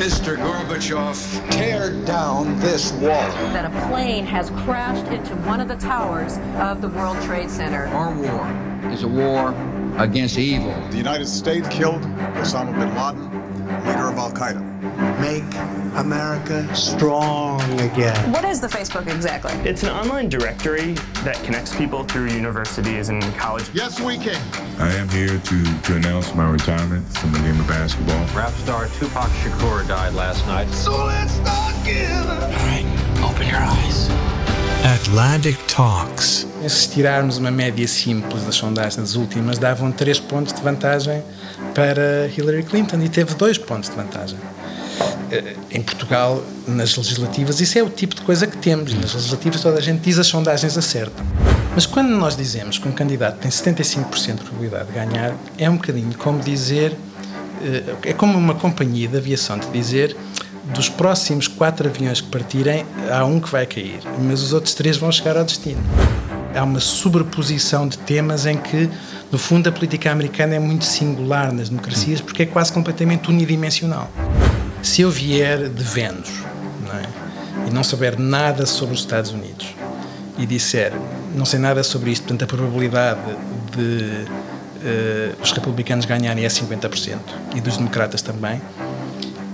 Mr. Gorbachev, tear down this wall. That a plane has crashed into one of the towers of the World Trade Center. Our war is a war against evil. The United States killed Osama bin Laden, leader of Al Qaeda. Make America strong again. What is the Facebook exactly? It's an online directory that connects people through universities and college. Yes, we can. I am here to, to announce my retirement from the game of basketball. Rap star Tupac Shakur died last night. So let's start giving. All right, open your eyes. Atlantic Talks. Se tirarmos uma média simples das sondagens últimas, davam 3 pontos de vantagem para uh, Hillary Clinton e teve 2 pontos de vantagem. Eh, em Portugal, nas legislativas, isso é o tipo de coisa que temos. Nas legislativas, toda a gente diz as sondagens acertam. Mas quando nós dizemos que um candidato tem 75% de probabilidade de ganhar, é um bocadinho como dizer. Eh, é como uma companhia de aviação te dizer dos próximos quatro aviões que partirem, há um que vai cair, mas os outros três vão chegar ao destino. Há uma sobreposição de temas em que, no fundo, a política americana é muito singular nas democracias porque é quase completamente unidimensional. Se eu vier de Vênus não é? e não souber nada sobre os Estados Unidos e disser não sei nada sobre isto, portanto a probabilidade de uh, os republicanos ganharem é 50% e dos democratas também,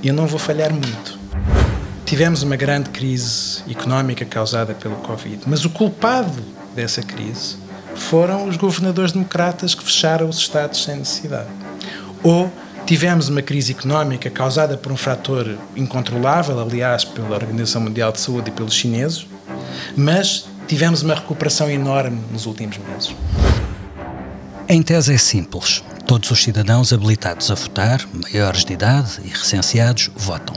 eu não vou falhar muito. Tivemos uma grande crise económica causada pelo Covid, mas o culpado dessa crise foram os governadores democratas que fecharam os Estados sem necessidade. Ou tivemos uma crise económica causada por um fator incontrolável, aliás, pela Organização Mundial de Saúde e pelos chineses, mas tivemos uma recuperação enorme nos últimos meses. Em tese é simples. Todos os cidadãos habilitados a votar, maiores de idade e recenseados, votam.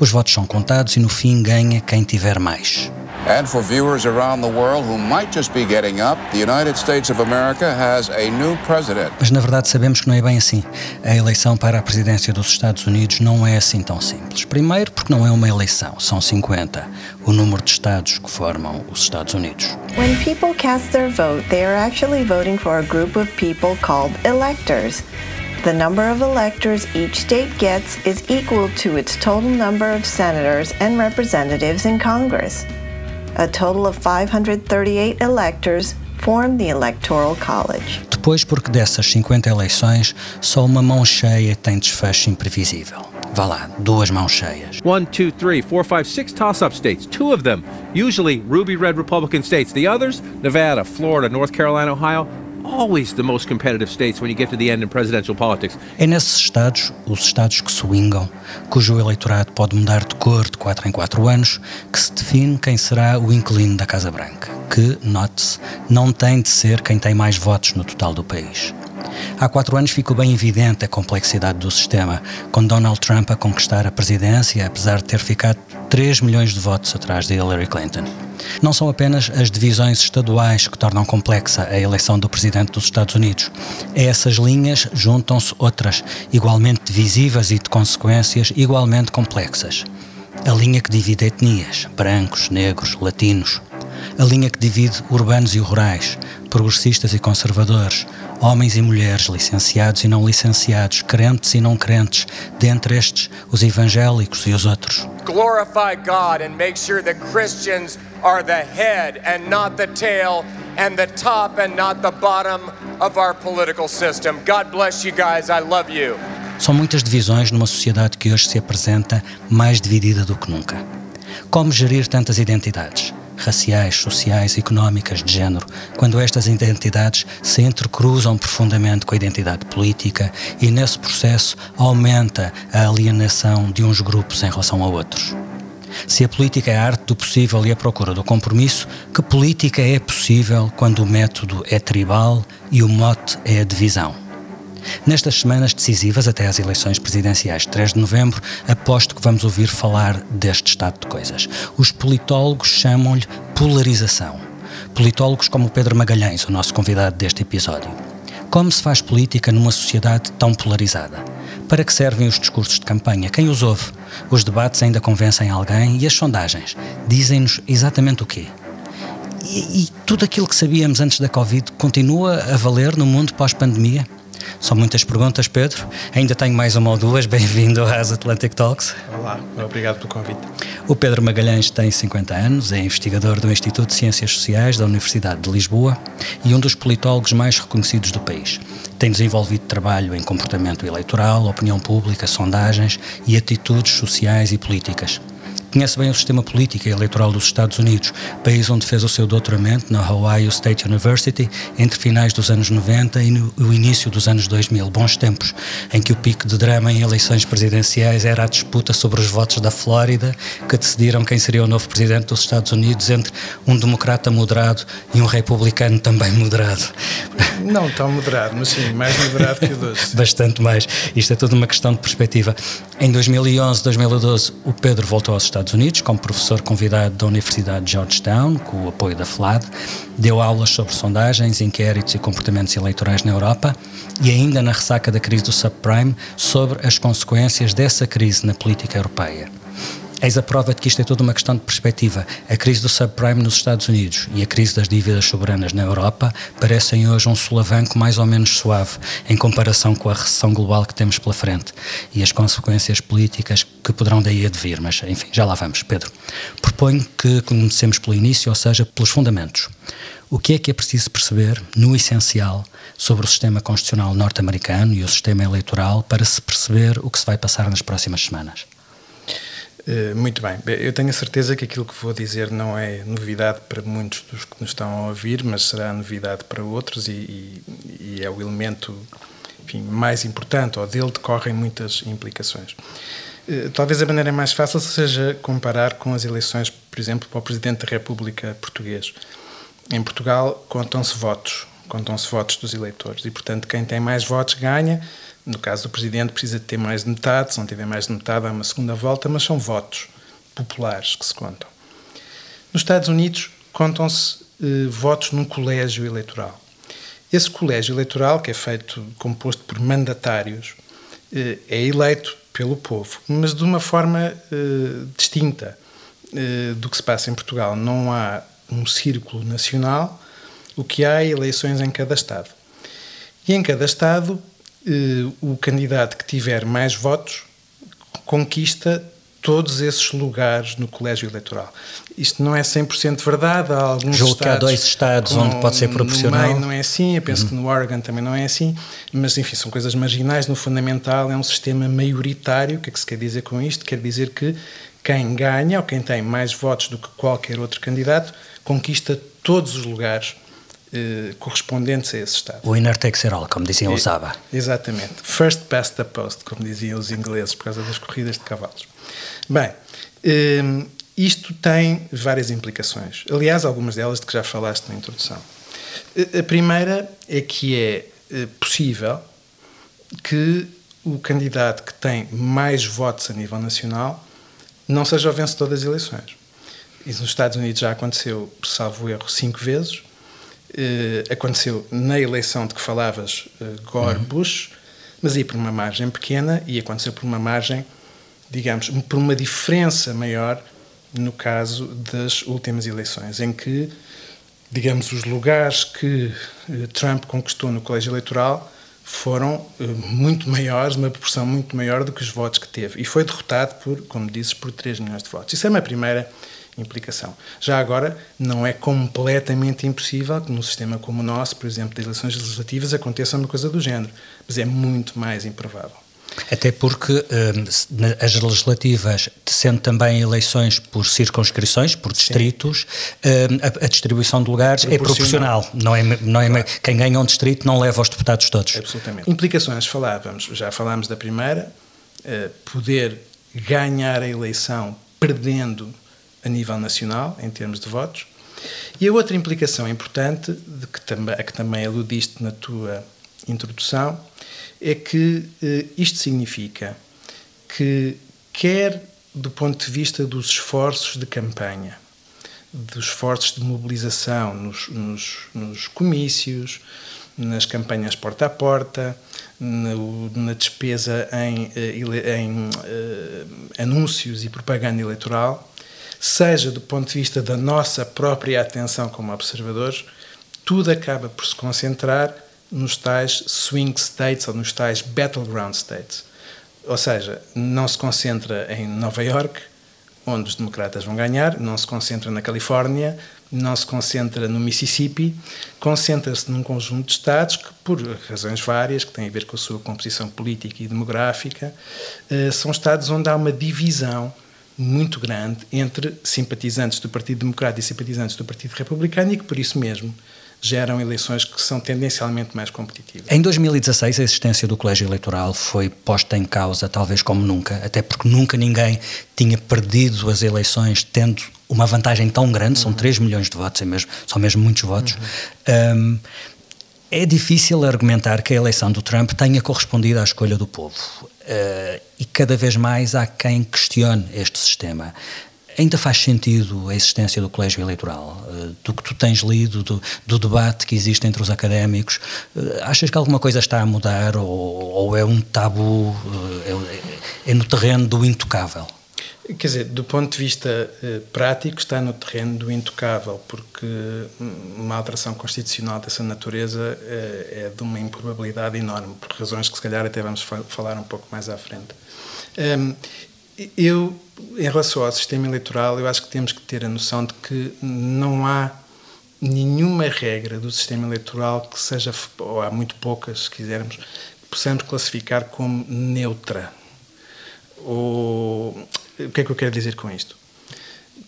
Os votos são contados e no fim ganha quem tiver mais. And for viewers around the world who might just be getting up, the United States of America has a new president. Mas na verdade sabemos que não é bem assim. A eleição para a presidência dos Estados Unidos não é assim tão simples. Primeiro, porque não é uma eleição, são 50, o número de estados que formam os Estados Unidos. When people cast their vote, they are actually voting for a group of people called electors. The number of electors each state gets is equal to its total number of senators and representatives in Congress. A total of 538 electors form the Electoral College. Depois, porque dessas 50 eleições, só uma mão cheia tem desfecho imprevisível. Vá lá, duas mãos cheias. One, two, three, four, five, six toss-up states. Two of them, usually ruby red Republican states. The others, Nevada, Florida, North Carolina, Ohio, always the most competitive states when you get to the end in presidential politics. É nesses estados, os estados que swingam, cujo eleitorado pode mudar de cor de 4 em 4 anos, que se define quem será o inquilino da Casa Branca, que, note-se, não tem de ser quem tem mais votos no total do país. Há quatro anos ficou bem evidente a complexidade do sistema, com Donald Trump a conquistar a presidência, apesar de ter ficado 3 milhões de votos atrás de Hillary Clinton. Não são apenas as divisões estaduais que tornam complexa a eleição do presidente dos Estados Unidos. A essas linhas juntam-se outras, igualmente divisivas e de consequências igualmente complexas. A linha que divide etnias, brancos, negros, latinos. A linha que divide urbanos e rurais, progressistas e conservadores, homens e mulheres, licenciados e não licenciados, crentes e não crentes, dentre estes, os evangélicos e os outros. Glorify God and make sure that Christians are the head and not the tail, and the top and not the bottom of our political system. God bless you guys. I love you. São muitas divisões numa sociedade que hoje se apresenta mais dividida do que nunca. Como gerir tantas identidades? Raciais, sociais, económicas, de género, quando estas identidades se entrecruzam profundamente com a identidade política e, nesse processo, aumenta a alienação de uns grupos em relação a outros. Se a política é a arte do possível e a procura do compromisso, que política é possível quando o método é tribal e o mote é a divisão? Nestas semanas decisivas até às eleições presidenciais de 3 de novembro, aposto que vamos ouvir falar deste estado de coisas. Os politólogos chamam-lhe polarização. Politólogos como o Pedro Magalhães, o nosso convidado deste episódio. Como se faz política numa sociedade tão polarizada? Para que servem os discursos de campanha? Quem os ouve? Os debates ainda convencem alguém e as sondagens dizem-nos exatamente o quê? E, e tudo aquilo que sabíamos antes da Covid continua a valer no mundo pós-pandemia? São muitas perguntas, Pedro. Ainda tenho mais uma ou duas. Bem-vindo às Atlantic Talks. Olá, obrigado pelo convite. O Pedro Magalhães tem 50 anos, é investigador do Instituto de Ciências Sociais da Universidade de Lisboa e um dos politólogos mais reconhecidos do país. Tem desenvolvido trabalho em comportamento eleitoral, opinião pública, sondagens e atitudes sociais e políticas. Conhece bem o sistema político e eleitoral dos Estados Unidos, país onde fez o seu doutoramento na Ohio State University entre finais dos anos 90 e no, o início dos anos 2000, bons tempos, em que o pico de drama em eleições presidenciais era a disputa sobre os votos da Flórida, que decidiram quem seria o novo presidente dos Estados Unidos entre um democrata moderado e um republicano também moderado. Não tão moderado, mas sim, mais moderado que o doce. Bastante mais. Isto é tudo uma questão de perspectiva. Em 2011, 2012, o Pedro voltou aos Estados Estados Unidos como professor convidado da Universidade de Georgetown, com o apoio da FLAD, deu aulas sobre sondagens, inquéritos e comportamentos eleitorais na Europa e ainda na ressaca da crise do subprime sobre as consequências dessa crise na política europeia. Eis a prova de que isto é toda uma questão de perspectiva. A crise do subprime nos Estados Unidos e a crise das dívidas soberanas na Europa parecem hoje um solavanco mais ou menos suave em comparação com a recessão global que temos pela frente e as consequências políticas que poderão daí advir. Mas, enfim, já lá vamos. Pedro, proponho que comecemos pelo início, ou seja, pelos fundamentos. O que é que é preciso perceber, no essencial, sobre o sistema constitucional norte-americano e o sistema eleitoral para se perceber o que se vai passar nas próximas semanas? Eh, muito bem. Eu tenho a certeza que aquilo que vou dizer não é novidade para muitos dos que nos estão a ouvir, mas será novidade para outros e, e, e é o elemento enfim, mais importante, ou dele decorrem muitas implicações. Eh, talvez a maneira mais fácil seja comparar com as eleições, por exemplo, para o Presidente da República português. Em Portugal contam-se votos, contam-se votos dos eleitores e, portanto, quem tem mais votos ganha no caso do Presidente, precisa de ter mais de metade, se não tiver mais de metade, há uma segunda volta, mas são votos populares que se contam. Nos Estados Unidos, contam-se eh, votos num colégio eleitoral. Esse colégio eleitoral, que é feito, composto por mandatários, eh, é eleito pelo povo, mas de uma forma eh, distinta eh, do que se passa em Portugal. Não há um círculo nacional, o que há é eleições em cada Estado. E em cada Estado o candidato que tiver mais votos conquista todos esses lugares no colégio eleitoral. Isto não é 100% verdade, há alguns Julgo estados... que há dois estados com, onde pode ser proporcional. No não é assim, eu penso uhum. que no Oregon também não é assim, mas enfim, são coisas marginais, no fundamental é um sistema maioritário, o que é que se quer dizer com isto? Quer dizer que quem ganha, ou quem tem mais votos do que qualquer outro candidato, conquista todos os lugares eh, correspondentes a esse Estado. O all, como diziam os ABBA. Exatamente. First past the post, como diziam os ingleses, por causa das corridas de cavalos. Bem, eh, isto tem várias implicações. Aliás, algumas delas de que já falaste na introdução. A primeira é que é possível que o candidato que tem mais votos a nível nacional não seja o vencedor das eleições. Isso nos Estados Unidos já aconteceu, salvo erro, cinco vezes eh, aconteceu na eleição de que falavas, eh, Gore-Bush, uhum. mas aí por uma margem pequena e aconteceu por uma margem, digamos, por uma diferença maior no caso das últimas eleições, em que, digamos, os lugares que eh, Trump conquistou no colégio eleitoral foram muito maiores, uma proporção muito maior do que os votos que teve. E foi derrotado por, como dizes, por 3 milhões de votos. Isso é uma primeira implicação. Já agora, não é completamente impossível que num sistema como o nosso, por exemplo, de eleições legislativas, aconteça uma coisa do género, mas é muito mais improvável. Até porque um, as legislativas, sendo também eleições por circunscrições, por distritos, um, a, a, distribuição de lugares é proporcional. Não é, não é, claro. Quem ganha um distrito não leva os deputados todos. Absolutamente. Implicações, falávamos, já falámos da primeira, uh, poder ganhar a eleição perdendo a nível nacional, em termos de votos. E a outra implicação importante, de que também, a que também aludiste na tua introdução, é que eh, isto significa que, quer do ponto de vista dos esforços de campanha, dos esforços de mobilização nos, nos, nos comícios, nas campanhas porta a porta, no, na despesa em, eh, em uh, anúncios e propaganda eleitoral, seja do ponto de vista da nossa própria atenção como observadores, tudo acaba por se concentrar nos tais swing states ou nos tais battleground states. Ou seja, não se concentra em Nova York, onde os democratas vão ganhar, não se concentra na Califórnia, não se concentra no Mississippi, concentra-se num conjunto de estados que, por razões várias, que têm a ver com a sua composição política e demográfica, eh, são estados onde há uma divisão muito grande entre simpatizantes do Partido Democrata e simpatizantes do Partido Republicano e que, por isso mesmo, geram eleições que são tendencialmente mais competitivas. Em 2016, a existência do colégio eleitoral foi posta em causa, talvez como nunca, até porque nunca ninguém tinha perdido as eleições tendo uma vantagem tão grande, são 3 uhum. milhões de votos, é mesmo, são mesmo muitos votos. Uhum. Um, é difícil argumentar que a eleição do Trump tenha correspondido à escolha do povo. Uh, e cada vez mais há quem questione este sistema. Ainda faz sentido a existência do colégio eleitoral? Eh, do que tu tens lido, do, do debate que existe entre os académicos, eh, achas que alguma coisa está a mudar ou, ou é um tabu, é, é no terreno do intocável? Quer dizer, do ponto de vista eh, prático, está no terreno do intocável, porque uma alteração constitucional dessa natureza é, é de uma improbabilidade enorme, por razões que se calhar até vamos falar um pouco mais à frente. Um, eu, em relação ao sistema eleitoral, eu acho que temos que ter a noção de que não há nenhuma regra do sistema eleitoral que seja, ou há muito poucas, se quisermos, que possamos classificar como neutra. Ou o que é que eu quero dizer com isto?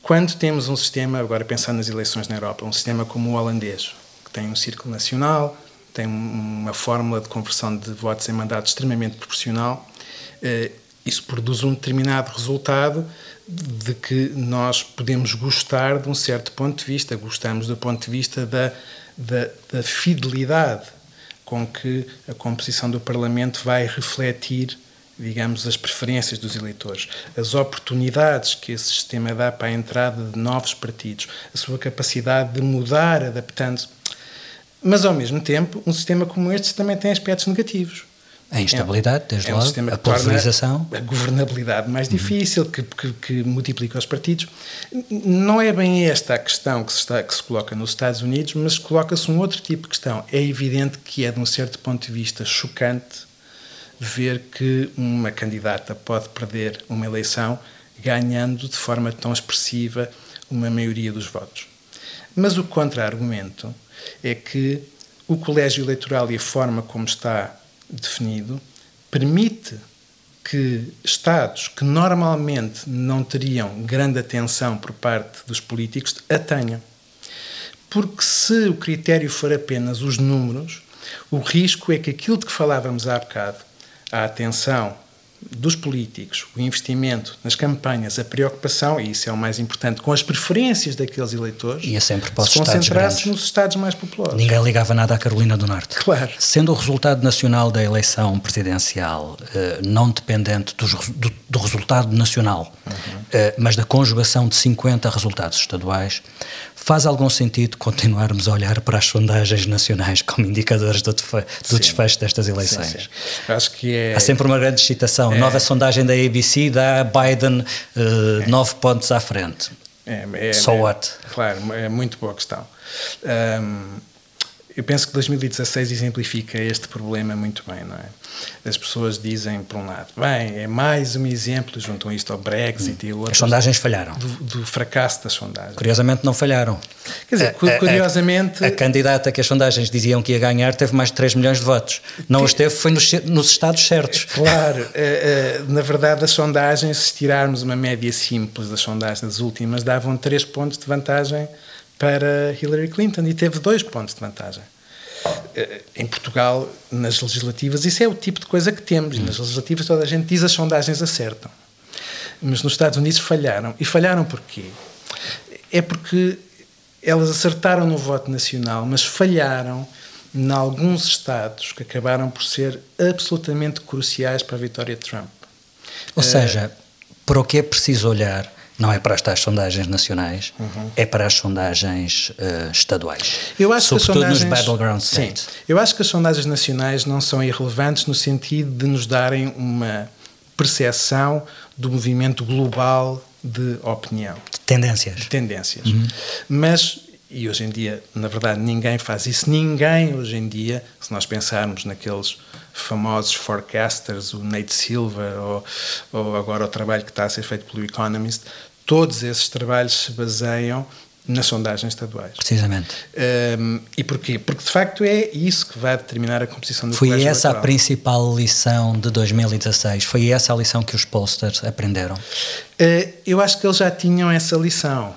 Quando temos um sistema, agora pensando nas eleições na Europa, um sistema como o holandês, que tem um círculo nacional, tem uma fórmula de conversão de votos em mandato extremamente proporcional, eh, isso produz um determinado resultado de que nós podemos gostar de um certo ponto de vista, gostamos do ponto de vista da, da, da fidelidade com que a composição do Parlamento vai refletir digamos, as preferências dos eleitores, as oportunidades que esse sistema dá para a entrada de novos partidos, a sua capacidade de mudar adaptando-se. Mas, ao mesmo tempo, um sistema como este também tem aspectos negativos. A instabilidade, é, desde é um logo, a pulverização. A governabilidade mais uhum. difícil, que, que, que, multiplica os partidos. Não é bem esta a questão que se, está, que se coloca nos Estados Unidos, mas coloca-se um outro tipo de questão. É evidente que é, de um certo ponto de vista, chocante ver que uma candidata pode perder uma eleição ganhando de forma tão expressiva uma maioria dos votos. Mas o contra-argumento é que o colégio eleitoral e a forma como está definido permite que Estados que normalmente não teriam grande atenção por parte dos políticos a tenham. Porque se o critério for apenas os números, o risco é que aquilo de que falávamos há bocado, a atenção dos políticos, o investimento nas campanhas, a preocupação, e isso é o mais importante, com as preferências daqueles eleitores, e sempre para os se concentrasse nos Estados mais populosos. Ninguém ligava nada à Carolina do Norte. Claro. Sendo o resultado nacional da eleição presidencial eh, não dependente do, do, do resultado nacional, uhum. eh, mas da conjugação de 50 resultados estaduais, Faz algum sentido continuarmos a olhar para as sondagens nacionais como indicadores do, do desfecho destas eleições? Sim, sim. Acho que é... Há sempre uma grande excitação. É... Nova sondagem da ABC dá Biden uh, é. nove pontos à frente. É, é, so what? Claro, é muito boa questão. Um, eu penso que 2016 exemplifica este problema muito bem, não é? As pessoas dizem, por um lado, bem, é mais um exemplo, juntam isto ao Brexit hum. e outros. As sondagens falharam. Do, do, fracasso das sondagens. Curiosamente não falharam. Quer dizer, a, curiosamente... A, a, a, candidata que as sondagens diziam que ia ganhar teve mais de 3 milhões de votos. Não que, os teve, foi nos, nos estados certos. Claro. Eh, eh, na verdade, as sondagens, se tirarmos uma média simples das sondagens das últimas, davam 3 pontos de vantagem para Hillary Clinton e teve dois pontos de vantagem. Eh, em Portugal, nas legislativas, isso é o tipo de coisa que temos. Nas legislativas, toda a gente diz as sondagens acertam. Mas nos Estados Unidos falharam. E falharam porquê? É porque elas acertaram no voto nacional, mas falharam em alguns estados que acabaram por ser absolutamente cruciais para a vitória de Trump. Ou seja, para o que é preciso olhar não é para estas sondagens nacionais, uhum. é para as sondagens uh, estaduais. Eu acho Sobretudo que as sondagens, nos battleground states. Sim, eu acho que as sondagens nacionais não são irrelevantes no sentido de nos darem uma percepção do movimento global de opinião. De tendências. De tendências. Uhum. Mas e hoje em dia, na verdade, ninguém faz isso. Ninguém hoje em dia, se nós pensarmos naqueles famosos forecasters, o Nate Silver, ou, ou agora o trabalho que está a ser feito pelo Economist, todos esses trabalhos se baseiam nas sondagens estaduais. Precisamente. Um, e porquê? Porque de facto é isso que vai determinar a composição do Foi essa eleitoral. a principal lição de 2016? Foi essa a lição que os posters aprenderam? Uh, eu acho que eles já tinham essa lição.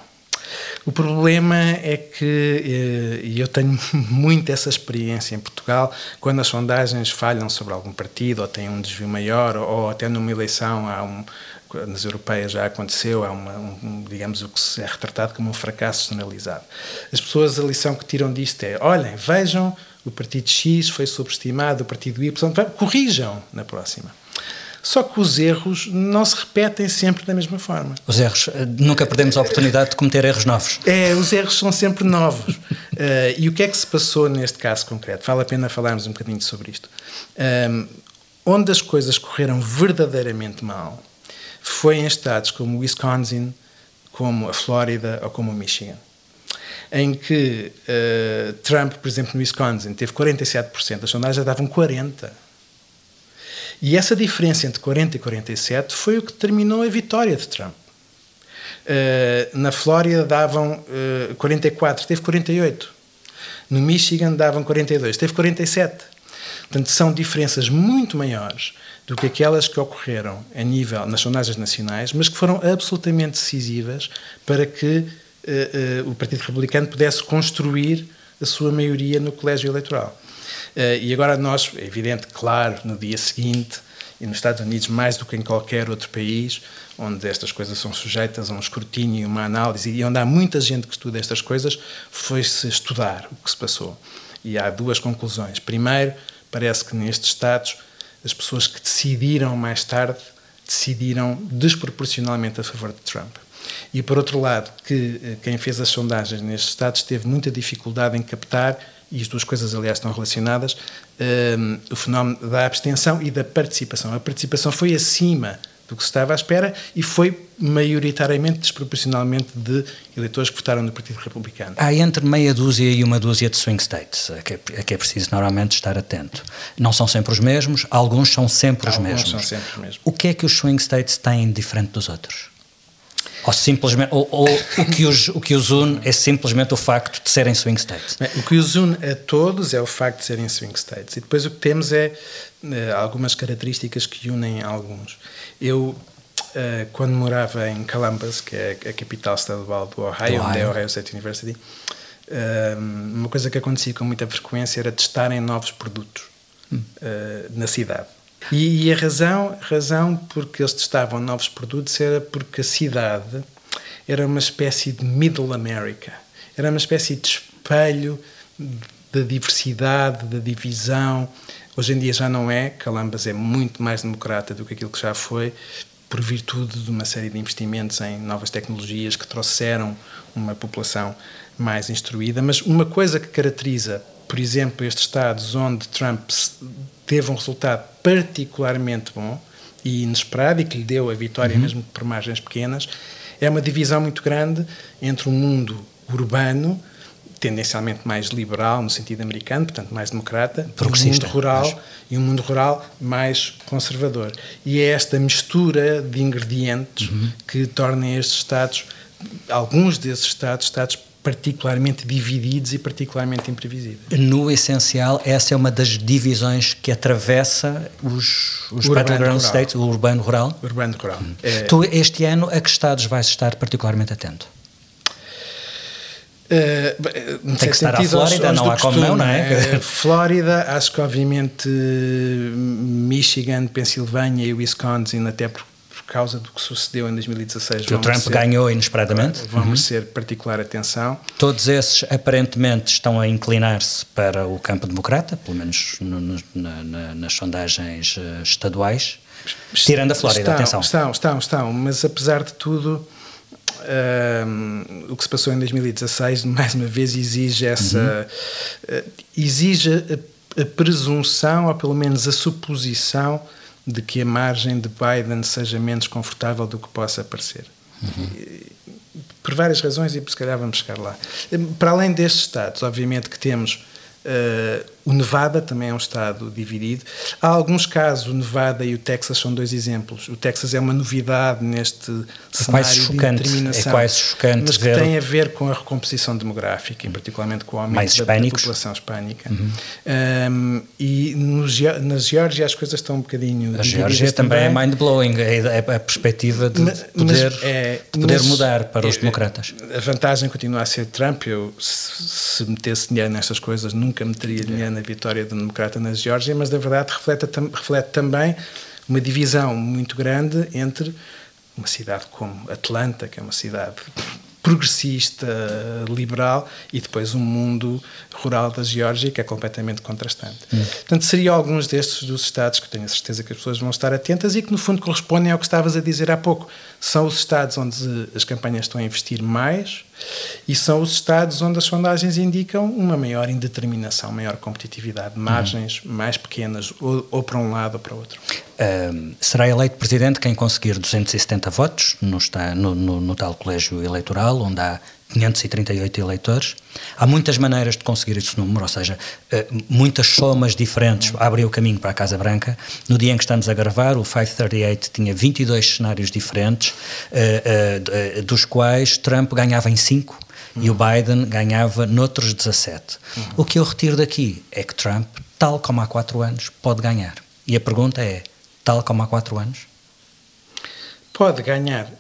O problema é que, eh, e eu tenho muito essa experiência em Portugal, quando as sondagens falham sobre algum partido ou têm um desvio maior, ou até numa eleição há um, nas europeias já aconteceu, há uma, um, digamos, o que é retratado como um fracasso generalizado. As pessoas, a lição que tiram disto é: olhem, vejam, o partido X foi subestimado, o partido Y, corrijam na próxima. Só que os erros não se repetem sempre da mesma forma. Os erros, eh, nunca perdemos a oportunidade de cometer erros novos. É, os erros são sempre novos. uh, e o que é que se passou neste caso concreto? Vale a pena falarmos um bocadinho sobre isto. Um, onde as coisas correram verdadeiramente mal foi em estados como o Wisconsin, como a Flórida ou como o Michigan. Em que uh, Trump, por exemplo, no Wisconsin, teve 47%, as sondagens davam 40%. E essa diferença entre 40 e 47 foi o que determinou a vitória de Trump. Uh, na Flórida davam uh, 44, teve 48. No Michigan davam 42, teve 47. Portanto, são diferenças muito maiores do que aquelas que ocorreram a nível nas sondagens nacionais, mas que foram absolutamente decisivas para que uh, o Partido Republicano pudesse construir a sua maioria no colégio eleitoral. Uh, e agora nós, é evidente, claro, no dia seguinte, e nos Estados Unidos mais do que em qualquer outro país, onde estas coisas são sujeitas a um escrutínio, uma análise, e onde há muita gente que estuda estas coisas, foi-se estudar o que se passou. E há duas conclusões. Primeiro, parece que nestes Estados, as pessoas que decidiram mais tarde decidiram desproporcionalmente a favor de Trump. E, por outro lado, que eh, quem fez as sondagens nestes Estados teve muita dificuldade em captar e as duas coisas, aliás, estão relacionadas, um, o fenómeno da abstenção e da participação. A participação foi acima do que se estava à espera e foi maioritariamente, desproporcionalmente, de eleitores que votaram no Partido Republicano. Há entre meia dúzia e uma dúzia de swing states, a que, é, a que é preciso normalmente estar atento. Não são sempre os mesmos, alguns são sempre alguns os mesmos. São sempre os mesmos. O que é que os swing states têm diferente dos outros? Ou simplesmente, ou, ou o, que os, o que os une é simplesmente o facto de serem swing states? Bem, o que os une a todos é o facto de serem swing states. E depois o que temos é uh, algumas características que unem alguns. Eu, uh, quando morava em Columbus, que é a capital estadual do Ohio, onde é a Ohio State University, uh, uma coisa que acontecia com muita frequência era testarem novos produtos hum. na cidade. E, e, a razão, razão porque eles testavam novos produtos era porque a cidade era uma espécie de Middle America. Era uma espécie de espelho da diversidade, da divisão. Hoje em dia já não é. Columbus é muito mais democrata do que aquilo que já foi, por virtude de uma série de investimentos em novas tecnologias que trouxeram uma população mais instruída. Mas uma coisa que caracteriza, por exemplo, estes estados onde Trump teve um resultado particularmente bom e inesperado e que lhe deu a vitória uhum. mesmo por margens pequenas, é uma divisão muito grande entre o mundo urbano, tendencialmente mais liberal no sentido americano, portanto mais democrata, e o mundo rural e um mundo rural mais conservador. E é esta mistura de ingredientes uhum. que torna estes estados, alguns desses estados, estados particularmente divididos e particularmente imprevisíveis. No essencial, essa é uma das divisões que atravessa os, os battleground states, o urbano-rural? Urbano-rural. Hum. É... Tu, este ano, a que estados vais estar particularmente atento? Uh, Tem que estar à Flórida, aos, aos não há como não, não é? Uh, Flórida, acho que obviamente Michigan, Pensilvânia e Wisconsin, até por causa do que sucedeu em 2016. Que o Trump merecer, ganhou inesperadamente. Vão uhum. merecer particular atenção. Todos esses aparentemente estão a inclinar-se para o campo democrata, pelo menos no, no, na, nas sondagens uh, estaduais, tirando a Flórida, estão, atenção. Estão, estão, estão, mas apesar de tudo. Uh, o que se passou em 2016 mais uma vez exige essa uhum. uh, exige a, a presunção ou pelo menos a suposição de que a margem de Biden seja menos confortável do que possa parecer. Uhum. Por várias razões, e se calhar vamos chegar lá. Para além destes Estados, obviamente que temos Uh, o Nevada também é um estado dividido. Há alguns casos, o Nevada e o Texas são dois exemplos. O Texas é uma novidade neste é cenário chocante, de determinação. É quase chocante mas que tem a ver com a recomposição demográfica, e particularmente com o aumento da, da, população hispânica. Uhum. Um, e no, na Geórgia as coisas estão um bocadinho A Geórgia também, é mind-blowing, é a, a perspectiva de mas, poder, é, de poder mudar para os é, democratas. A vantagem continua a ser Trump. Eu, se, se metesse dinheiro nestas coisas, nunca meteria dinheiro na vitória do democrata na Geórgia, mas na verdade reflete, reflete também uma divisão muito grande entre uma cidade como Atlanta, que é uma cidade progressista, liberal, e depois um mundo rural da Geórgia que é completamente contrastante. Hum. Portanto, seriam alguns destes dos estados que tenho a certeza que as pessoas vão estar atentas e que, no fundo, correspondem ao que estavas a dizer há pouco. São os estados onde as campanhas estão a investir mais e são os estados onde as sondagens indicam uma maior indeterminação, maior competitividade, margens hum. mais pequenas, ou, ou, para um lado ou para o outro. Um, será eleito presidente quem conseguir 270 votos no, no, no, no tal colégio eleitoral, onde há 538 eleitores. Há muitas maneiras de conseguir esse número, ou seja, eh, muitas somas diferentes abrem o caminho para a Casa Branca. No dia em que estamos a gravar, o 538 tinha 22 cenários diferentes, eh, eh, dos quais Trump ganhava em 5 uhum. e o Biden ganhava noutros 17. Uhum. O que eu retiro daqui é que Trump, tal como há 4 anos, pode ganhar. E a pergunta é: tal como há 4 anos? Pode ganhar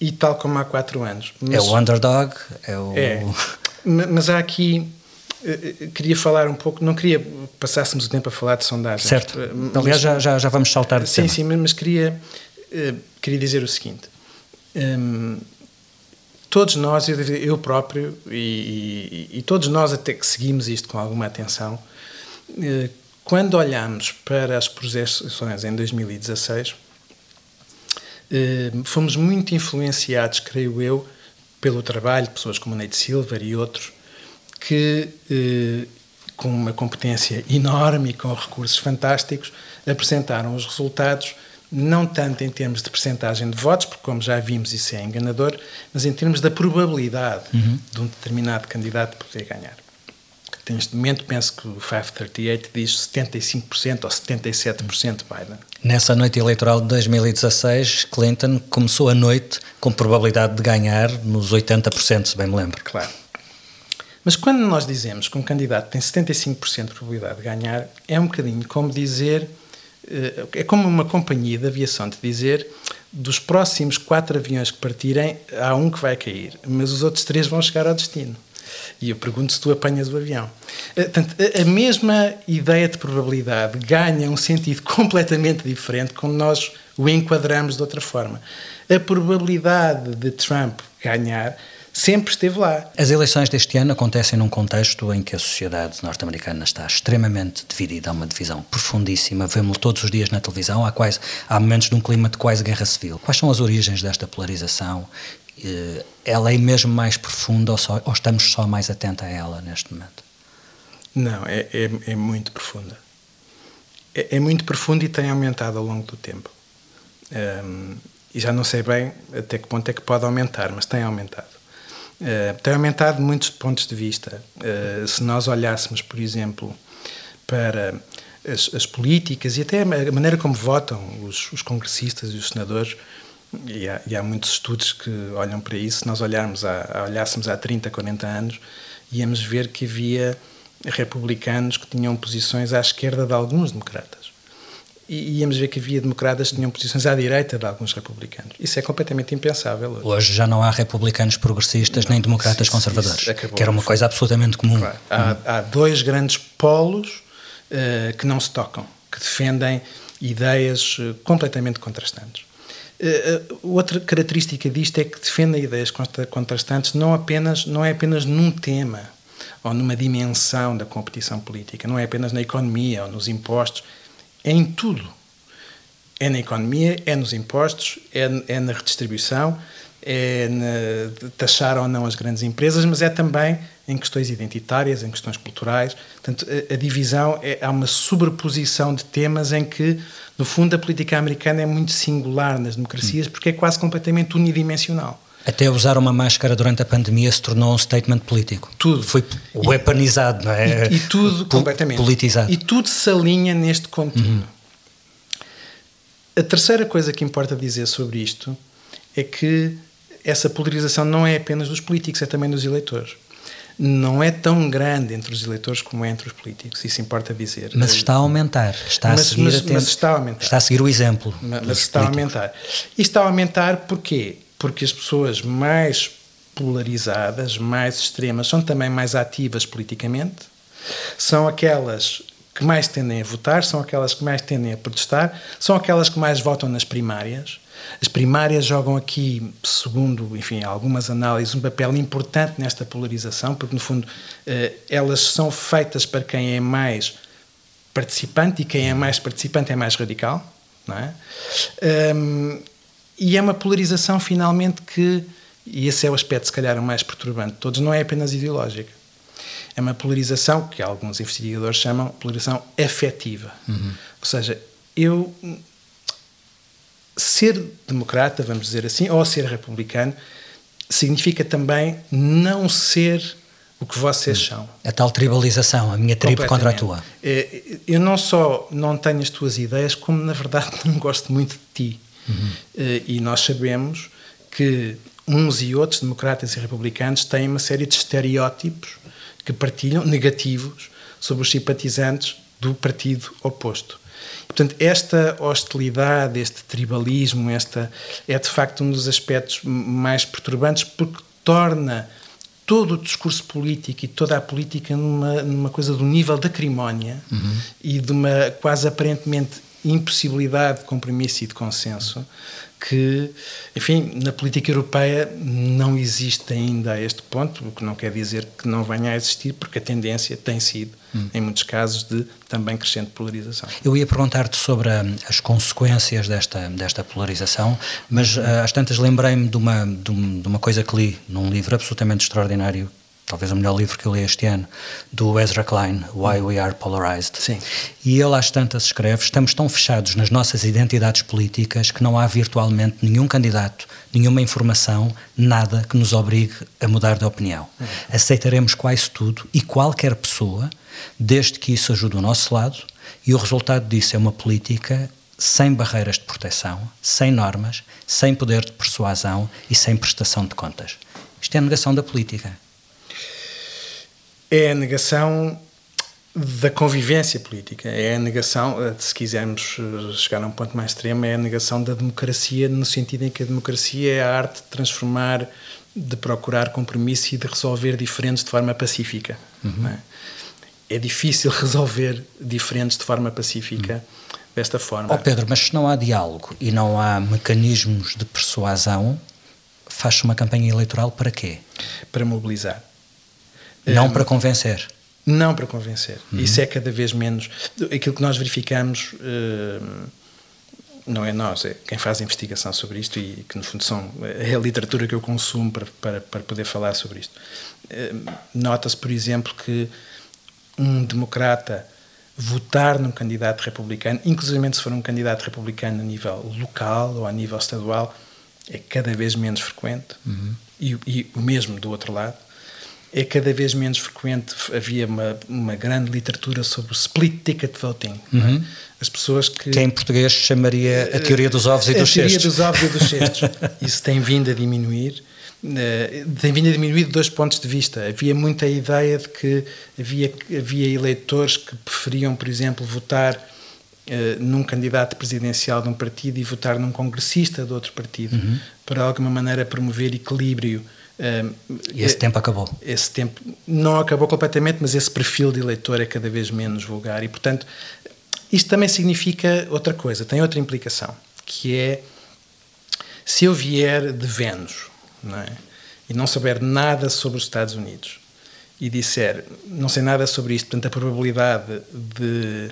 e tal como há quatro anos. Mas, é o underdog, é o. É, mas há aqui. Eh, eh, queria falar um pouco, não queria passássemos o tempo a falar de sondagens. Certo. Eh, Aliás, já, já, já vamos saltar de Sim, tema. sim, mas queria, queria dizer o seguinte. Um, todos nós, eu, próprio, e, e, e, todos nós até que seguimos isto com alguma atenção, quando olhamos para as projeções em 2016, eh, fomos muito influenciados, creio eu, pelo trabalho de pessoas como Nate Silver e outros, que, eh, com uma competência enorme e com recursos fantásticos, apresentaram os resultados, não tanto em termos de percentagem de votos, porque, como já vimos, isso é enganador, mas em termos da probabilidade uhum. de um determinado candidato poder ganhar. Neste momento, penso que o 538 diz 75% ou 77% Biden. Nessa noite eleitoral de 2016, Clinton começou a noite com probabilidade de ganhar nos 80%, se bem me lembro. Claro. Mas quando nós dizemos que um candidato tem 75% de probabilidade de ganhar, é um bocadinho como dizer, eh, é como uma companhia de aviação de dizer dos próximos quatro aviões que partirem, há um que vai cair, mas os outros três vão chegar ao destino. E eu pergunto se tu apanhas o avião. Eh, portanto, a mesma ideia de probabilidade ganha um sentido completamente diferente quando nós o enquadramos de outra forma. A probabilidade de Trump ganhar sempre esteve lá. As eleições deste ano acontecem num contexto em que a sociedade norte-americana está extremamente dividida, há uma divisão profundíssima, vemos-lo todos os dias na televisão, há, quase, há momentos de um clima de quase guerra civil. Quais são as origens desta polarização ela é mesmo mais profunda ou, só, ou estamos só mais atentos a ela neste momento? Não, é, é, é muito profunda. É, é, muito profunda e tem aumentado ao longo do tempo. Um, ehm, e já não sei bem até que ponto é que pode aumentar, mas tem aumentado. Uh, tem aumentado de muitos pontos de vista. Uh, se nós olhássemos, por exemplo, para as, as, políticas e até a maneira como votam os, os congressistas e os senadores, e há, e há, muitos estudos que olham para isso. Se nós olharmos a, olhássemos há 30, 40 anos, íamos ver que havia republicanos que tinham posições à esquerda de alguns democratas. E íamos ver que havia democratas que tinham posições à direita de alguns republicanos. Isso é completamente impensável hoje. Hoje já não há republicanos progressistas não, nem democratas conservadores, que era uma coisa absolutamente comum. Claro. Há, há, dois grandes polos uh, que não se tocam, que defendem ideias uh, completamente contrastantes. Uh, outra característica disto é que defende ideias contrastantes não, apenas, não é apenas num tema ou numa dimensão da competição política, não é apenas na economia ou nos impostos, é em tudo. É na economia, é nos impostos, é, é na redistribuição, é na, taxar ou não as grandes empresas, mas é também em questões identitárias, em questões culturais. Portanto, a, a divisão é há uma sobreposição de temas em que, no fundo, a política americana é muito singular nas democracias porque é quase completamente unidimensional. Até usar uma máscara durante a pandemia se tornou um statement político. Tudo. Foi weaponizado, não é? E, e tudo completamente. Politizado. E tudo se alinha neste contínuo. Uhum. A terceira coisa que importa dizer sobre isto é que essa polarização não é apenas dos políticos, é também dos eleitores. Não é tão grande entre os eleitores como é entre os políticos, isso importa dizer. Mas está a aumentar, está mas, a seguir mas, a mas está a aumentar. Está a seguir o exemplo. Mas, mas está políticos. a aumentar. E está a aumentar porquê? Porque as pessoas mais polarizadas, mais extremas, são também mais ativas politicamente, são aquelas que mais tendem a votar, são aquelas que mais tendem a protestar, são aquelas que mais votam nas primárias. As primárias jogam aqui, segundo enfim, algumas análises, um papel importante nesta polarização, porque, no fundo, eh, elas são feitas para quem é mais participante e quem é mais participante é mais radical. Não é? Um, e é uma polarização, finalmente, que, e esse é o aspecto, se calhar, o mais perturbante de todos, não é apenas ideológica é uma polarização que alguns investigadores chamam polarização afetiva. Uhum. Ou seja, eu ser democrata, vamos dizer assim, ou ser republicano, significa também não ser o que vocês uhum. são. A tal tribalização, a minha tribo contra a tua. É, eu não só não tenho as tuas ideias, como na verdade não gosto muito de ti. Uhum. Eh, e nós sabemos que uns e outros, democratas e republicanos, têm uma série de estereótipos que partilham, negativos, sobre os simpatizantes do partido oposto. Portanto, esta hostilidade, este tribalismo, esta é de facto um dos aspectos mais perturbantes porque torna todo o discurso político e toda a política numa, numa coisa do nível da acrimónia uhum. e de uma quase aparentemente impossibilidade de compromisso e de consenso que, enfim, na política europeia não existe ainda a este ponto, o que não quer dizer que não venha a existir, porque a tendência tem sido, hum. em muitos casos, de também crescente polarização. Eu ia perguntar-te sobre a, as consequências desta, desta polarização, mas uh, às tantas lembrei-me de uma, de uma coisa que li num livro absolutamente extraordinário talvez o melhor livro que eu li este ano, do Ezra Klein, Why We Are Polarized. Sim. E ele às tantas escreve: estamos tão fechados nas nossas identidades políticas que não há virtualmente nenhum candidato, nenhuma informação, nada que nos obrigue a mudar de opinião. Uhum. Aceitaremos quase tudo e qualquer pessoa, desde que isso ajude o nosso lado, e o resultado disso é uma política sem barreiras de proteção, sem normas, sem poder de persuasão e sem prestação de contas. Isto é a negação da política é a negação da convivência política, é a negação, eh, se quisermos eh, chegar a um ponto mais extremo, é a negação da democracia, no sentido em que a democracia é a arte de transformar, de procurar compromisso e de resolver diferentes de forma pacífica. Uhum. É? é? difícil resolver diferentes de forma pacífica. Uhum. Desta forma. Oh Pedro, mas se não há diálogo e não há mecanismos de persuasão, faz-se uma campanha eleitoral para quê? Para mobilizar não para convencer. Não para convencer. Uhum. Isso é cada vez menos. Aquilo que nós verificamos, uh, não é nós, é quem faz a investigação sobre isto e que, no fundo, são, é a literatura que eu consumo para, para, para poder falar sobre isto. Nota-se, por exemplo, que um democrata votar num candidato republicano, inclusive se for um candidato republicano a nível local ou a nível estadual, é cada vez menos frequente. Uhum. E, e o mesmo do outro lado é cada vez menos frequente. Havia uma, uma grande literatura sobre o split ticket voting. É? Uhum. As pessoas que. Que em português chamaria a teoria dos ovos e dos cestos. A teoria dos ovos e dos cestos. Isso tem vindo a diminuir. Uh, tem vindo a diminuir de dois pontos de vista. Havia muita ideia de que havia, havia eleitores que preferiam, por exemplo, votar uh, num candidato presidencial de um partido e votar num congressista de outro partido, uhum. para de alguma maneira promover equilíbrio e esse tempo acabou? Esse tempo não acabou completamente, mas esse perfil de eleitor é cada vez menos vulgar e, portanto, isto também significa outra coisa, tem outra implicação, que é se eu vier de Vênus não é? e não souber nada sobre os Estados Unidos e disser não sei nada sobre isto, portanto, a probabilidade de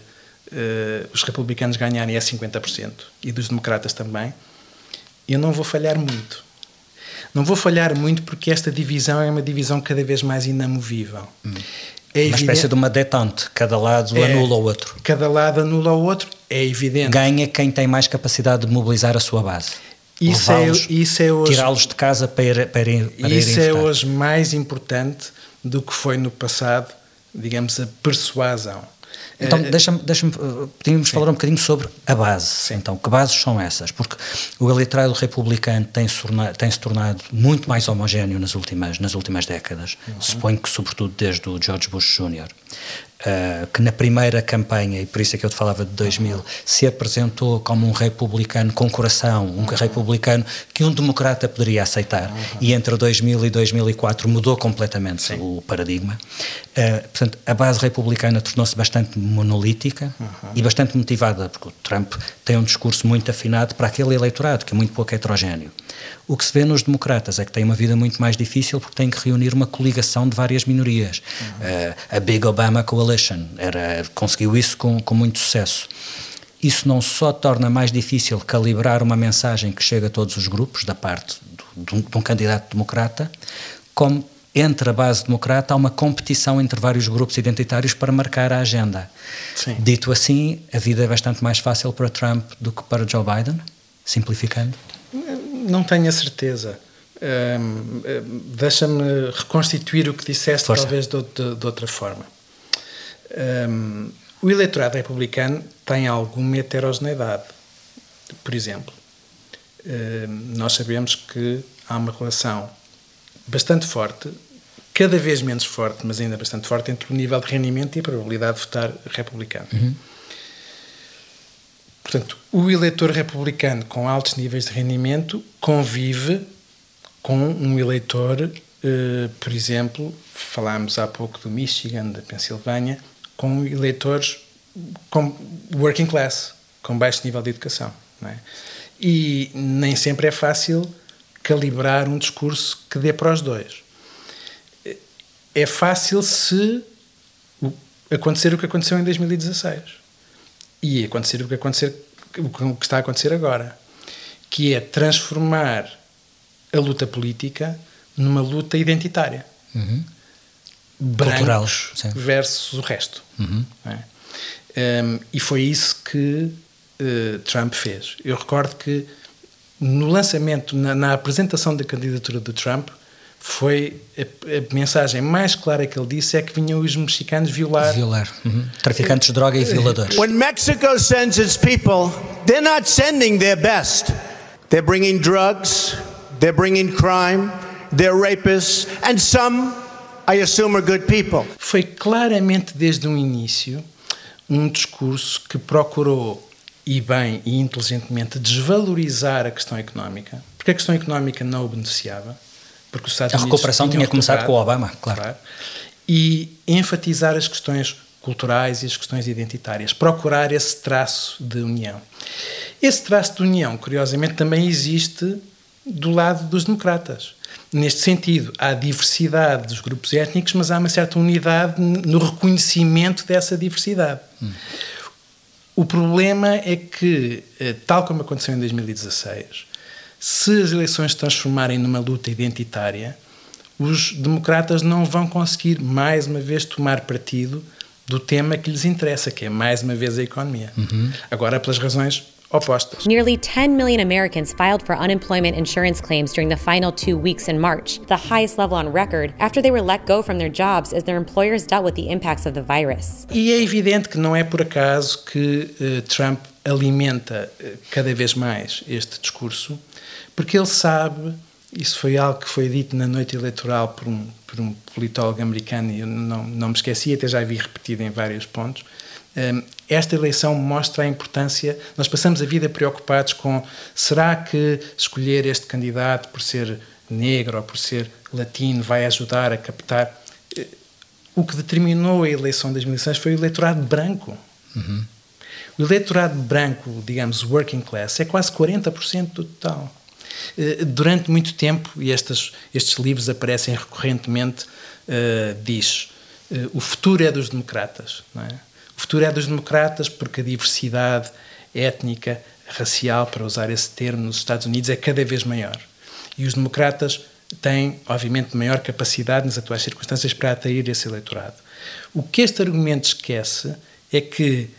uh, os republicanos ganharem é 50% e dos democratas também, eu não vou falhar muito Não vou falhar muito porque esta divisão é uma divisão cada vez mais inamovível. Hum. É uma espécie de uma detente, cada lado é, anula o outro. Cada lado anula o outro, é evidente. Ganha quem tem mais capacidade de mobilizar a sua base. Isso é, isso é hoje. Tirá-los de casa para ir, para ir, para Isso é hoje mais importante do que foi no passado, digamos, a persuasão. Então, deixa-me, deixa podíamos falar um bocadinho sobre a base. Sim. Então, que bases são essas? Porque o eleitorado republicano tem-se tornado, tem -se tornado muito mais homogéneo nas últimas, nas últimas décadas. Uhum. Suponho que, sobretudo, desde o George Bush Jr. Uh, que na primeira campanha, e por isso é que eu te falava de 2000, se apresentou como um republicano com coração, um republicano que um democrata poderia aceitar, e entre 2000 e 2004 mudou completamente Sim. o paradigma. Uh, portanto, a base republicana tornou-se bastante monolítica uhum. e bastante motivada, porque o Trump tem um discurso muito afinado para aquele eleitorado, que é muito pouco heterogéneo. O que se vê nos democratas é que têm uma vida muito mais difícil porque têm que reunir uma coligação de várias minorias. Uhum. Uh, a Big Obama Coalition era, conseguiu isso com, com muito sucesso. Isso não só torna mais difícil calibrar uma mensagem que chega a todos os grupos, da parte de um, de um candidato democrata, como entre a base democrata há uma competição entre vários grupos identitários para marcar a agenda. Sim. Dito assim, a vida é bastante mais fácil para Trump do que para Joe Biden, simplificando? Não tenho a certeza. Um, Deixa-me reconstituir o que disseste, Força. talvez de, de, de, outra forma. Um, o eleitorado republicano tem alguma heterogeneidade. Por exemplo, um, nós sabemos que há uma relação bastante forte, cada vez menos forte, mas ainda bastante forte, entre o nível de rendimento e a probabilidade de votar republicano. Uhum. Portanto, o eleitor republicano com altos níveis de rendimento convive com um eleitor, eh, por exemplo, falámos há pouco do Michigan, da Pensilvânia, com eleitores com working class, com baixo nível de educação. É? E nem sempre é fácil calibrar um discurso que dê para os dois. É fácil se acontecer o que aconteceu em 2016 e acontecer o que, acontecer, o que está a acontecer agora, que é transformar a luta política numa luta identitária. Uhum. Brancos versus o resto. Uhum. É? Um, e foi isso que uh, Trump fez. Eu recordo que no lançamento, na, na apresentação da candidatura do Trump, foi a, a, mensagem mais clara que ele disse é que vinham os mexicanos violar violar uhum. traficantes de droga e violadores. When Mexico sends its people, they're not sending their best. They're bringing drugs, they're bringing crime, they're rapists and some I assume are good people. Foi claramente desde o início um discurso que procurou e bem e inteligentemente desvalorizar a questão económica, porque a questão económica não o beneficiava porque os Estados a recuperação tinha começado com o Obama, claro. claro. E enfatizar as questões culturais e as questões identitárias, procurar esse traço de união. Esse traço de união, curiosamente, também existe do lado dos democratas. Neste sentido, há diversidade dos grupos étnicos, mas há uma certa unidade no reconhecimento dessa diversidade. Hum. O problema é que, eh, tal como aconteceu em 2016, se as eleições se transformarem numa luta identitária, os democratas não vão conseguir mais uma vez tomar partido do tema que lhes interessa, que é mais uma vez a economia. Uhum. Agora, pelas razões opostas. Nearly 10 million Americans filed for unemployment insurance claims during the final two weeks in March, the highest level on record, after they were let go from their jobs as their employers dealt with the impacts of the virus. E é evidente que não é por acaso que uh, Trump alimenta uh, cada vez mais este discurso porque ele sabe, isso foi algo que foi dito na noite eleitoral por um, por um politólogo americano, e eu não, não me esqueci, até já vi repetido em vários pontos. Um, esta eleição mostra a importância. Nós passamos a vida preocupados com será que escolher este candidato por ser negro ou por ser latino vai ajudar a captar. Eh, o que determinou a eleição de 2016 foi o eleitorado branco. Uhum. O eleitorado branco, digamos, working class, é quase 40% do total. Eh, durante muito tempo, e estes, estes livros aparecem recorrentemente, uh, diz uh, o futuro é dos democratas. É? O futuro é dos democratas porque a diversidade étnica, racial, para usar esse termo, nos Estados Unidos é cada vez maior. E os democratas têm, obviamente, maior capacidade nas atuais circunstâncias para atrair esse eleitorado. O que este argumento esquece é que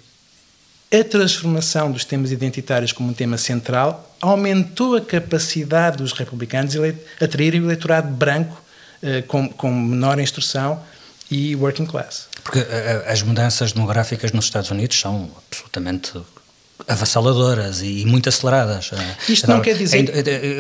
a transformação dos temas identitários como um tema central aumentou a capacidade dos republicanos de atraírem o eleitorado branco eh, com, com menor instrução e working class. Porque uh, as mudanças demográficas nos Estados Unidos são absolutamente avassaladoras e muito aceleradas. Isto não quer dizer...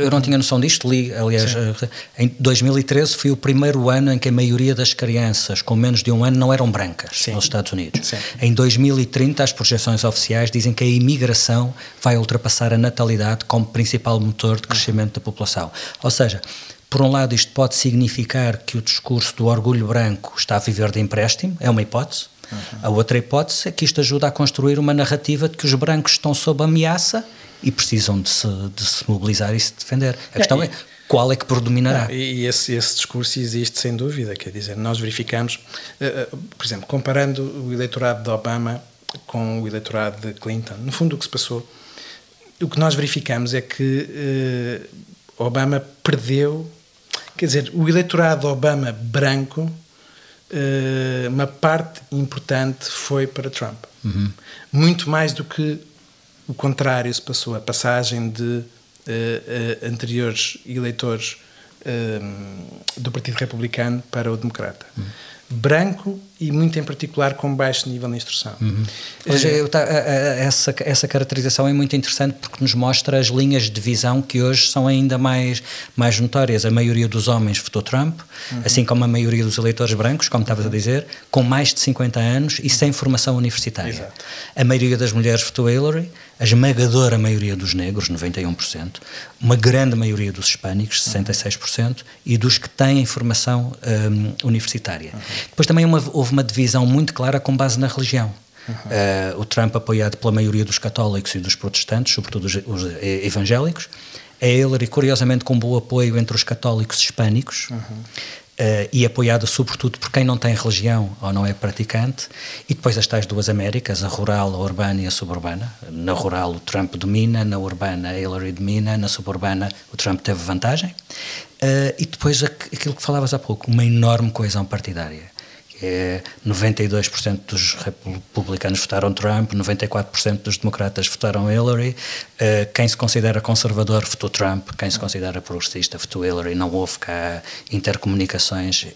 Eu não tinha noção disto, li, aliás, Sim. em 2013 foi o primeiro ano em que a maioria das crianças com menos de um ano não eram brancas Sim. nos Estados Unidos. Sim. Em 2030 as projeções oficiais dizem que a imigração vai ultrapassar a natalidade como principal motor de crescimento da população. Ou seja, por um lado, isto pode significar que o discurso do orgulho branco está a viver de empréstimo, é uma hipótese. Uhum. A outra hipótese é que isto ajuda a construir uma narrativa de que os brancos estão sob ameaça e precisam de se, de se mobilizar e se defender. A questão é, qual é que predominará. E esse, esse, discurso existe sem dúvida, quer dizer, nós verificamos, uh, por exemplo, comparando o eleitorado de Obama com o eleitorado de Clinton, no fundo o que se passou, o que nós verificamos é que uh, Obama perdeu Quer dizer, o eleitorado Obama branco, uh, uma parte importante foi para Trump. Uhum. Muito mais do que o contrário se passou. A passagem de uh, uh, anteriores eleitores do Partido Republicano para o Democrata. Uhum branco e muito em particular com baixo nível de instrução. Uhum. essa, essa caracterização é muito interessante porque nos mostra as linhas de visão que hoje são ainda mais, mais notórias. A maioria dos homens votou Trump, uhum. assim como a maioria dos eleitores brancos, como estavas a dizer, com mais de 50 anos e sem formação universitária. Exato. A maioria das mulheres votou Hillary, a esmagadora maioria dos negros, 91%, uma grande maioria dos hispânicos, 66%, e dos que têm formação um, universitária. Uhum. Depois também uma, houve uma divisão muito clara com base na religião. Uhum. Uh, o Trump apoiado pela maioria dos católicos e dos protestantes, sobretudo os, os evangélicos. A Hillary, curiosamente, com bom apoio entre os católicos hispânicos. Uhum. Uh, e apoiado sobretudo por quem não tem religião ou não é praticante, e depois as tais duas Américas, a rural, a urbana e a suburbana. Na rural o Trump domina, na urbana a Hillary domina, na suburbana o Trump teve vantagem. Uh, e depois aquilo que falavas há pouco, uma enorme coesão partidária é 92% dos republicanos votaram Trump, 94% dos democratas votaram Hillary. Eh, quem se considera conservador votou Trump, quem se considera progressista votou Hillary. Não houve cá intercomunicações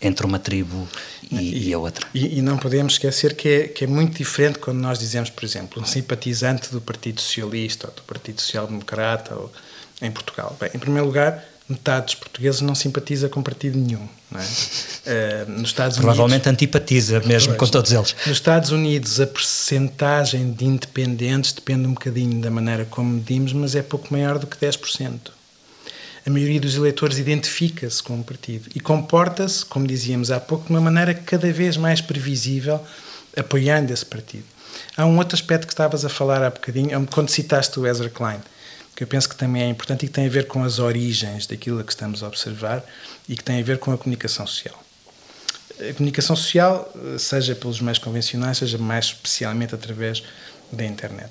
entre uma tribo e, e, e a outra. E, e, não podemos esquecer que é, que é muito diferente quando nós dizemos, por exemplo, um simpatizante do Partido Socialista ou do Partido Social Democrata ou, em Portugal. Bem, em primeiro lugar, metade dos portugueses não simpatiza com partido nenhum. É? uh, nos Estados Provavelmente Unidos, antipatiza mesmo pois, com todos eles. Nos Estados Unidos a percentagem de independentes depende um bocadinho da maneira como medimos, mas é pouco maior do que 10%. A maioria dos eleitores identifica-se com um partido e comporta-se, como dizíamos há pouco, de uma maneira cada vez mais previsível, apoiando esse partido. Há um outro aspecto que estavas a falar há bocadinho, quando citaste o Ezra Klein que eu penso que também é importante e que tem a ver com as origens daquilo a que estamos a observar e que tem a ver com a comunicação social. A comunicação social, seja pelos meios convencionais, seja mais especialmente através da internet.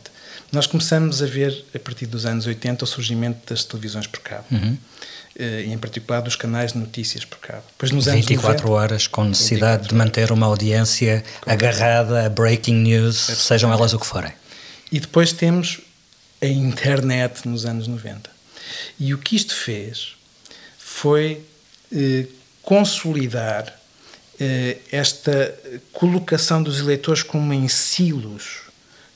Nós começamos a ver, a partir dos anos 80, o surgimento das televisões por cabo. Uhum. Eh, e em particular dos canais de notícias por cabo. Depois, nos 24 anos 90, horas, com necessidade de manter uma audiência agarrada a breaking news, sejam elas o que forem. E depois temos a internet nos anos 90. E o que isto fez foi eh, consolidar eh, esta colocação dos eleitores como em silos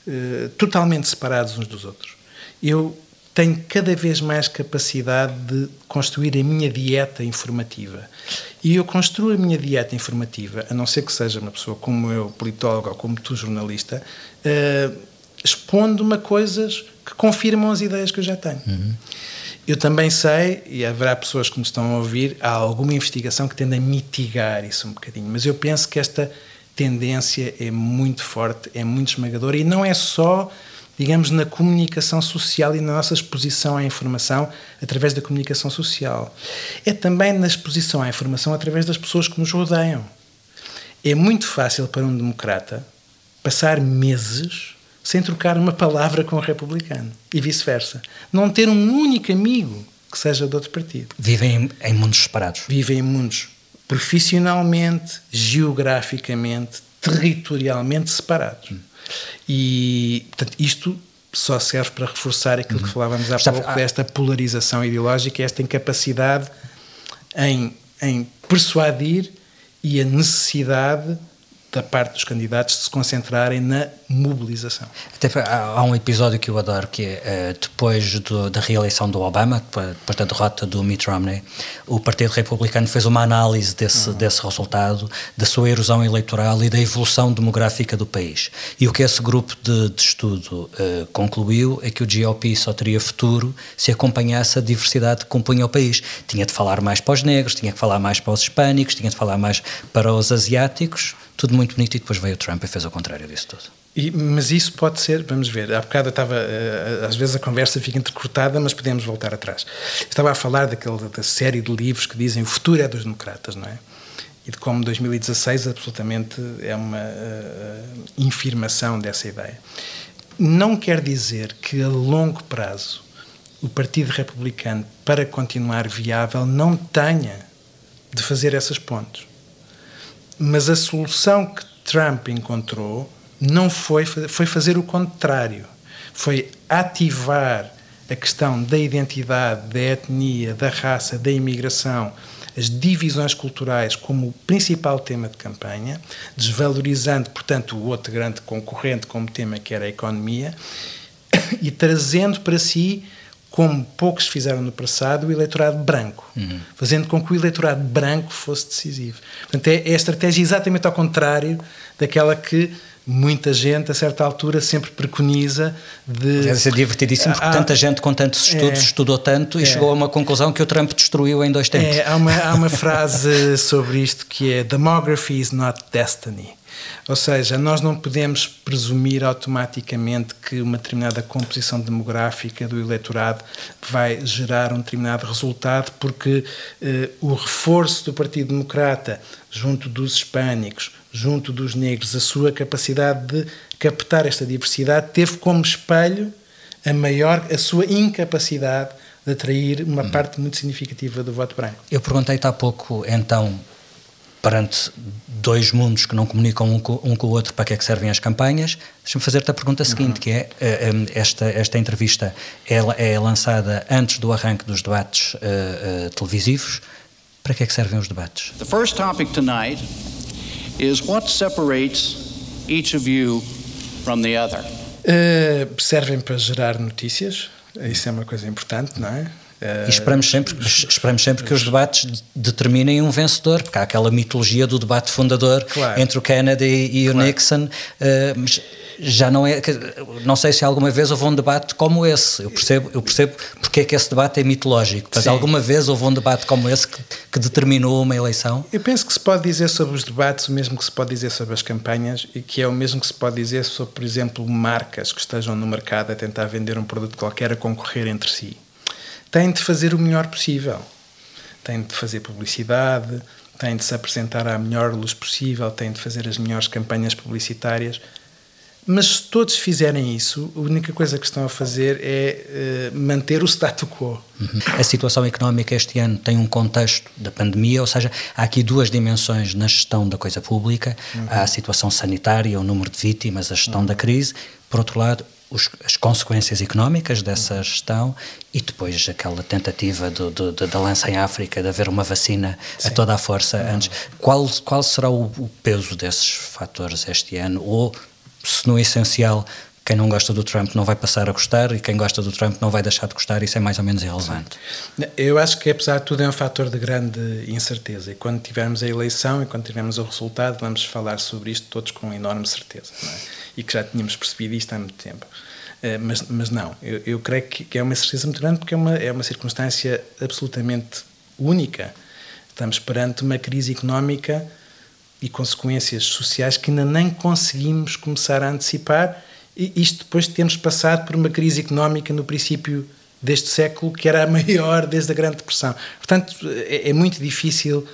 eh, totalmente separados uns dos outros. Eu tenho cada vez mais capacidade de construir a minha dieta informativa. E eu construo a minha dieta informativa, a não ser que seja uma pessoa como eu, politólogo, ou como tu, jornalista, uh, expondo-me a coisas que confirmam as ideias que eu já tenho. Uhum. Eu também sei, e haverá pessoas que nos estão a ouvir, há alguma investigação que tende a mitigar isso um bocadinho, mas eu penso que esta tendência é muito forte, é muito esmagadora e não é só, digamos, na comunicação social e na nossa exposição à informação através da comunicação social. É também na exposição à informação através das pessoas que nos rodeiam. É muito fácil para um democrata passar meses sem trocar uma palavra com o republicano e vice-versa. Não ter um único amigo que seja de outro partido. Vivem em, em mundos separados. Vivem em mundos profissionalmente, geograficamente, territorialmente separados. Hum. E, portanto, isto só serve para reforçar aquilo que uhum. falávamos há Está, pouco, desta polarização ideológica, esta incapacidade em, em persuadir e a necessidade da parte dos candidatos de se concentrarem na mobilização. Até, há um episódio que eu adoro que é eh, depois do, da reeleição do Obama, depois da derrota do Mitt Romney, o Partido Republicano fez uma análise desse, uhum. desse resultado, da sua erosão eleitoral e da evolução demográfica do país. E o que esse grupo de, de estudo uh, concluiu é que o GOP só teria futuro se acompanhasse a diversidade que compunha o país. Tinha de falar mais para os negros, tinha de falar mais para os hispânicos, tinha de falar mais para os asiáticos tudo muito bonito, e depois veio o Trump e fez o contrário disso tudo. E, mas isso pode ser, vamos ver, há bocado estava, eh, às vezes a conversa fica entrecortada, mas podemos voltar atrás. estava a falar daquele, da série de livros que dizem o futuro é dos democratas, não é? E de como 2016 absolutamente é uma uh, infirmação dessa ideia. Não quer dizer que a longo prazo o Partido Republicano, para continuar viável, não tenha de fazer essas pontes. Mas a solução que Trump encontrou não foi, foi fazer o contrário. Foi ativar a questão da identidade, da etnia, da raça, da imigração, as divisões culturais como o principal tema de campanha, desvalorizando, portanto, o outro grande concorrente como tema que era a economia, e trazendo para si como poucos fizeram no passado, o eleitorado branco, uhum. fazendo com que o eleitorado branco fosse decisivo. Portanto, é, é a estratégia exatamente ao contrário daquela que muita gente, a certa altura, sempre preconiza de... Deve ser divertidíssimo, porque ah, tanta gente com tantos estudos é, estudou tanto e é, chegou a uma conclusão que o Trump destruiu em dois tempos. É, há, uma, há uma frase sobre isto que é Demography is not destiny. Ou seja, nós não podemos presumir automaticamente que uma determinada composição demográfica do eleitorado vai gerar um determinado resultado, porque eh, o reforço do Partido Democrata junto dos hispânicos, junto dos negros, a sua capacidade de captar esta diversidade teve como espelho a maior a sua incapacidade de atrair uma hum. parte muito significativa do voto branco. Eu perguntei-te há pouco, então, perante dois mundos que não comunicam um com, um com o outro, para que é que servem as campanhas? Deixa-me fazer-te a pergunta seguinte, uhum. que é, uh, esta, esta entrevista é, é, lançada antes do arranque dos debates uh, uh, televisivos. Para que é que servem os debates? The first topic tonight is what separates each of you from the other. servem para gerar notícias, isso é uma coisa importante, não é? E esperamos sempre, esperamos sempre que os debates determinem um vencedor, porque há aquela mitologia do debate fundador claro. entre o Kennedy e o claro. Nixon, eh, mas já não é. Não sei se alguma vez houve um debate como esse. Eu percebo, eu percebo porque é que esse debate é mitológico, mas Sim. alguma vez houve um debate como esse que, que, determinou uma eleição? Eu penso que se pode dizer sobre os debates o mesmo que se pode dizer sobre as campanhas e que é o mesmo que se pode dizer sobre, por exemplo, marcas que estejam no mercado a tentar vender um produto qualquer a concorrer entre si tem de fazer o melhor possível. Tem de fazer publicidade, tem de se apresentar à melhor luz possível, tem de fazer as melhores campanhas publicitárias. Mas se todos fizerem isso, a única coisa que estão a fazer é uh, manter o status quo. Uhum. A situação económica este ano tem um contexto da pandemia, ou seja, há aqui duas dimensões na gestão da coisa pública: uhum. há a situação sanitária, o número de vítimas, a gestão uhum. da crise. Por outro lado, os, as consequências económicas dessa gestão e depois aquela tentativa do, do, da lança em África de haver uma vacina Sim. a toda a força antes. Qual, qual será o, o, peso desses fatores este ano? Ou, se no essencial, quem não gosta do Trump não vai passar a gostar e quem gosta do Trump não vai deixar de gostar, isso é mais ou menos irrelevante. Eu acho que, apesar de tudo, é um fator de grande incerteza. E quando tivermos a eleição e quando tivermos o resultado, vamos falar sobre isto todos com enorme certeza. É? e que já tínhamos percebido isto há muito tempo. Uh, mas, mas não, eu, eu creio que, é uma certeza muito grande porque é uma, é uma circunstância absolutamente única. Estamos perante uma crise económica e consequências sociais que ainda nem conseguimos começar a antecipar, isto depois de termos passado por uma crise económica no princípio deste século, que era a maior desde a Grande Depressão. Portanto, é, é muito difícil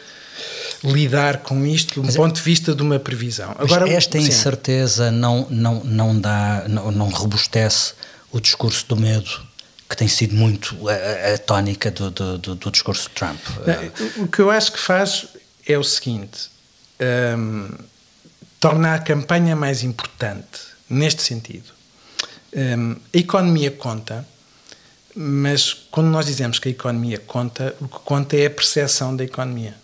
lidar com isto do ponto de vista de uma previsão. Agora, esta sim. incerteza não, não, não, dá, não, não robustece o discurso do medo que tem sido muito a, a tónica do, do, do, do, discurso de Trump. O que eu acho que faz é o seguinte: um, torna a campanha mais importante, neste sentido. Um, a economia conta, mas quando nós dizemos que a economia conta, o que conta é a percepção da economia.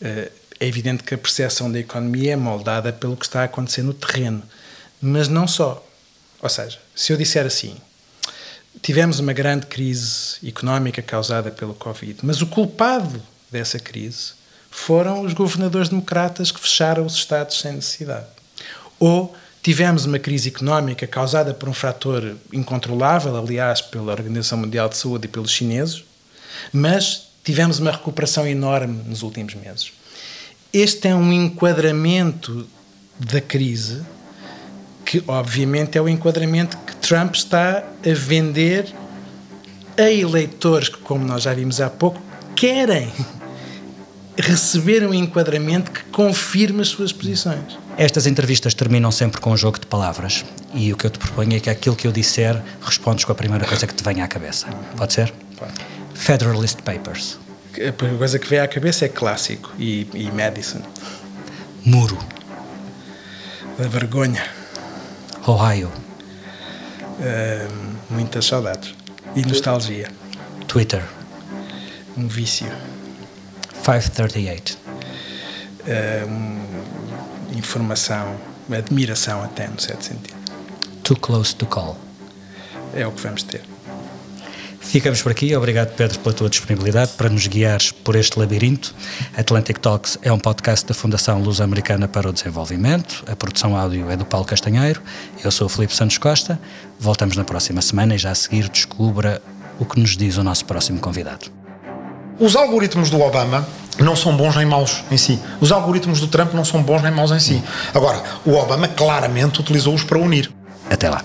Uh, é evidente que a percepção da economia é moldada pelo que está a acontecer no terreno, mas não só. Ou seja, se eu disser assim, tivemos uma grande crise económica causada pelo Covid, mas o culpado dessa crise foram os governadores democratas que fecharam os Estados sem necessidade. Ou tivemos uma crise económica causada por um fator incontrolável, aliás, pela Organização Mundial de Saúde e pelos chineses, mas tivemos uma recuperação enorme nos últimos meses. Este é um enquadramento da crise que, obviamente, é o enquadramento que Trump está a vender a eleitores que, como nós já vimos há pouco, querem receber um enquadramento que confirme as suas posições. Estas entrevistas terminam sempre com um jogo de palavras e o que eu te proponho é que aquilo que eu disser respondes com a primeira coisa que te venha à cabeça. Pode ser? Pode. Federalist Papers. A primeira coisa que vem à cabeça é clássico e, e Madison. Muro. Da vergonha. Ohio. Uh, muitas saudades. E nostalgia. Twitter. Um vício. 538. Uh, informação, admiração até, no certo sentido. Too close to call. É o que vamos ter. Ficamos por aqui. Obrigado, Pedro, pela tua disponibilidade para nos guiares por este labirinto. Atlantic Talks é um podcast da Fundação Luso-Americana para o Desenvolvimento. A produção áudio é do Paulo Castanheiro. Eu sou o Felipe Santos Costa. Voltamos na próxima semana e já a seguir descubra o que nos diz o nosso próximo convidado. Os algoritmos do Obama não são bons nem maus em si. Os algoritmos do Trump não são bons nem maus em si. Agora, o Obama claramente utilizou-os para unir. Até lá.